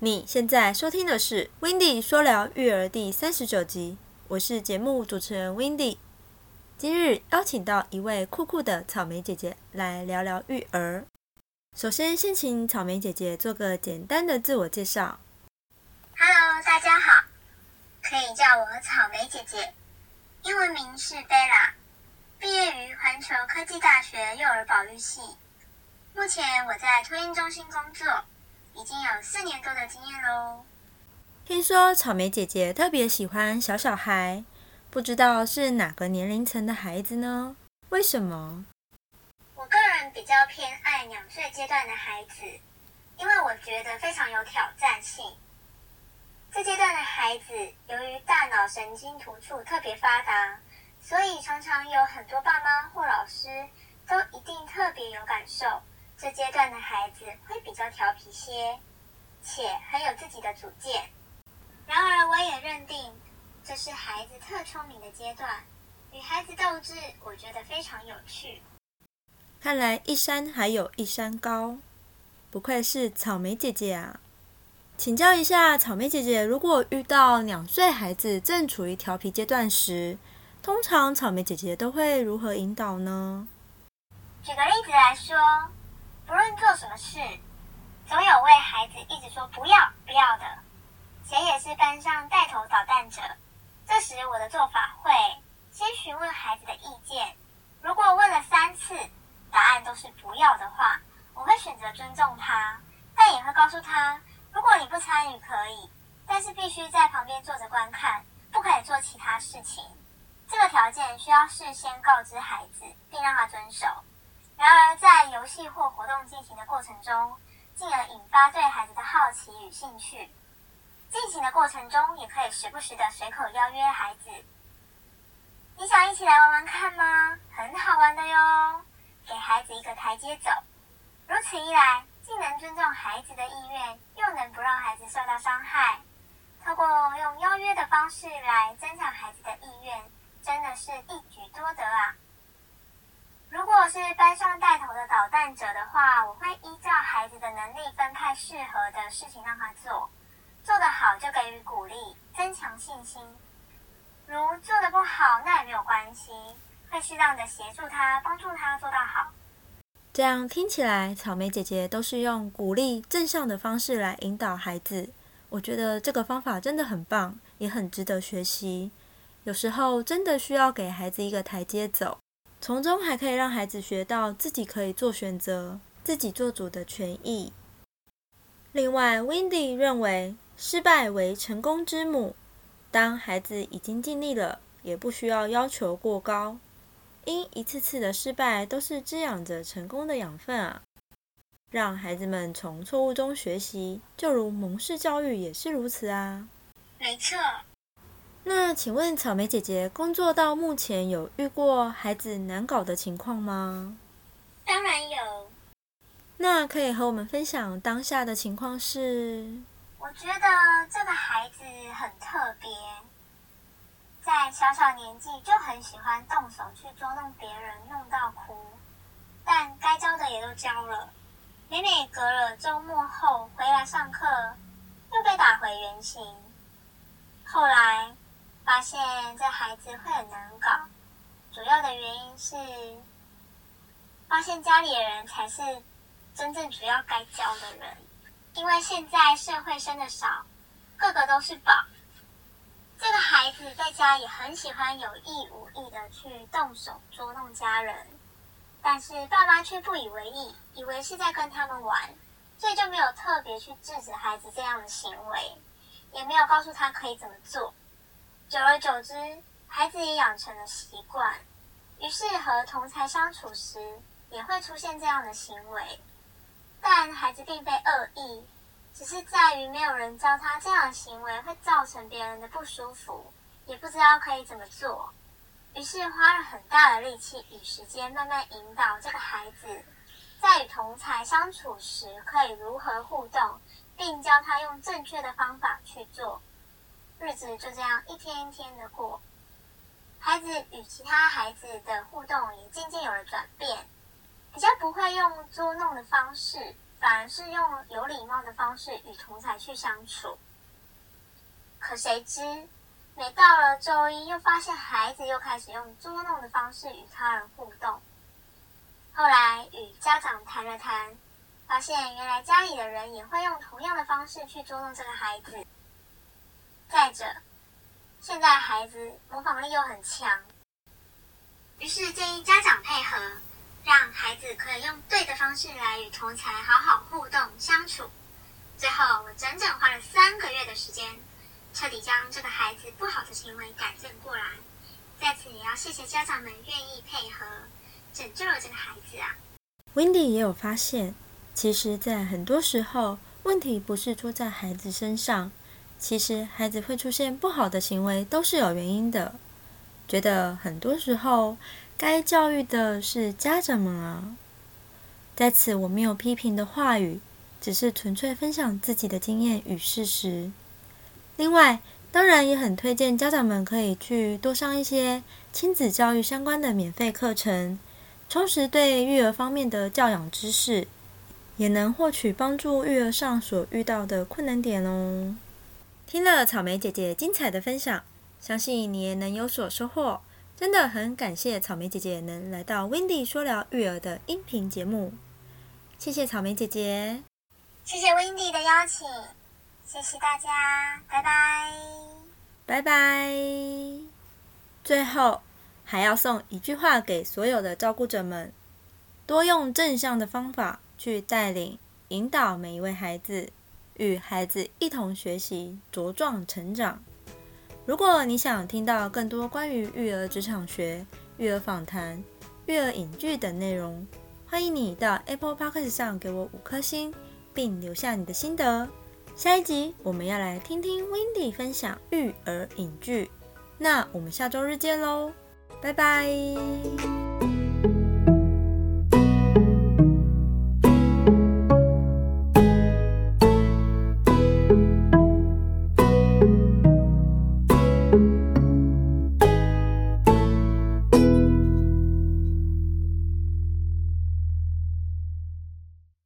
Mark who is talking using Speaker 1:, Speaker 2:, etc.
Speaker 1: 你现在收听的是《w i n d y 说聊育儿》第三十九集，我是节目主持人 w i n d y 今日邀请到一位酷酷的草莓姐姐来聊聊育儿。首先，先请草莓姐姐做个简单的自我介绍。
Speaker 2: Hello，大家好，可以叫我草莓姐姐，英文名是 Bella，毕业于环球科技大学幼儿保育系，目前我在托婴中心工作。已经有四年多的经验喽。
Speaker 1: 听说草莓姐姐特别喜欢小小孩，不知道是哪个年龄层的孩子呢？为什么？
Speaker 2: 我个人比较偏爱两岁阶段的孩子，因为我觉得非常有挑战性。这阶段的孩子由于大脑神经突触特别发达，所以常常有很多爸妈或老师都一定特别有感受。这阶段的孩子会调皮些，且很有自己的主见。然而，我也认定这是孩子特聪明的阶段，与孩子斗智，我觉得非常有趣。
Speaker 1: 看来一山还有一山高，不愧是草莓姐姐啊！请教一下，草莓姐姐，如果遇到两岁孩子正处于调皮阶段时，通常草莓姐姐都会如何引导呢？
Speaker 2: 举个例子来说。不论做什么事，总有位孩子一直说不要不要的，且也是班上带头捣蛋者。这时我的做法会先询问孩子的意见，如果问了三次，答案都是不要的话，我会选择尊重他，但也会告诉他，如果你不参与可以，但是必须在旁边坐着观看，不可以做其他事情。这个条件需要事先告知孩子，并让他遵守。然而，在游戏或活动进行的过程中，进而引发对孩子的好奇与兴趣。进行的过程中，也可以时不时的随口邀约孩子：“你想一起来玩玩看吗？很好玩的哟。”给孩子一个台阶走。如此一来，既能尊重孩子的意愿，又能不让孩子受到伤害。透过用邀约的方式来增强孩子的意愿，真的是一举多得啊！如果是班上带头的捣蛋者的话，我会依照孩子的能力分派适合的事情让他做，做得好就给予鼓励，增强信心。如做得不好，那也没有关系，会适当的协助他，帮助他做到好。
Speaker 1: 这样听起来，草莓姐姐都是用鼓励正向的方式来引导孩子。我觉得这个方法真的很棒，也很值得学习。有时候真的需要给孩子一个台阶走。从中还可以让孩子学到自己可以做选择、自己做主的权益。另外 w i n d y 认为失败为成功之母。当孩子已经尽力了，也不需要要求过高，因一次次的失败都是滋养着成功的养分啊！让孩子们从错误中学习，就如蒙氏教育也是如此啊。
Speaker 2: 没错。
Speaker 1: 那请问草莓姐姐工作到目前有遇过孩子难搞的情况吗？
Speaker 2: 当然有。
Speaker 1: 那可以和我们分享当下的情况是？
Speaker 2: 我觉得这个孩子很特别，在小小年纪就很喜欢动手去捉弄别人，弄到哭。但该教的也都教了，每每隔了周末后回来上课，又被打回原形。后来。发现这孩子会很难搞，主要的原因是发现家里的人才是真正主要该教的人，因为现在社会生的少，个个都是宝。这个孩子在家也很喜欢有意无意的去动手捉弄家人，但是爸妈却不以为意，以为是在跟他们玩，所以就没有特别去制止孩子这样的行为，也没有告诉他可以怎么做。久而久之，孩子也养成了习惯，于是和同才相处时也会出现这样的行为。但孩子并非恶意，只是在于没有人教他这样的行为会造成别人的不舒服，也不知道可以怎么做。于是花了很大的力气与时间，慢慢引导这个孩子，在与同才相处时可以如何互动，并教他用正确的方法去做。日子就这样一天一天的过，孩子与其他孩子的互动也渐渐有了转变，比较不会用捉弄的方式，反而是用有礼貌的方式与同才去相处。可谁知，每到了周一，又发现孩子又开始用捉弄的方式与他人互动。后来与家长谈了谈，发现原来家里的人也会用同样的方式去捉弄这个孩子。再者，现在孩子模仿力又很强，于是建议家长配合，让孩子可以用对的方式来与同才好好互动相处。最后，我整整花了三个月的时间，彻底将这个孩子不好的行为改正过来。在此，也要谢谢家长们愿意配合，拯救了这个孩子啊。
Speaker 1: Wendy 也有发现，其实，在很多时候，问题不是出在孩子身上。其实孩子会出现不好的行为都是有原因的，觉得很多时候该教育的是家长们啊。在此我没有批评的话语，只是纯粹分享自己的经验与事实。另外，当然也很推荐家长们可以去多上一些亲子教育相关的免费课程，充实对育儿方面的教养知识，也能获取帮助育儿上所遇到的困难点哦。听了草莓姐姐精彩的分享，相信你也能有所收获。真的很感谢草莓姐姐能来到 Wendy 说聊育儿的音频节目，谢谢草莓姐姐，
Speaker 2: 谢谢 Wendy 的邀请，谢谢大家，拜拜，
Speaker 1: 拜拜。最后还要送一句话给所有的照顾者们：多用正向的方法去带领、引导每一位孩子。与孩子一同学习，茁壮成长。如果你想听到更多关于育儿职场学、育儿访谈、育儿影剧等内容，欢迎你到 Apple Podcast 上给我五颗星，并留下你的心得。下一集我们要来听听 Wendy 分享育儿影剧，那我们下周日见喽，拜拜。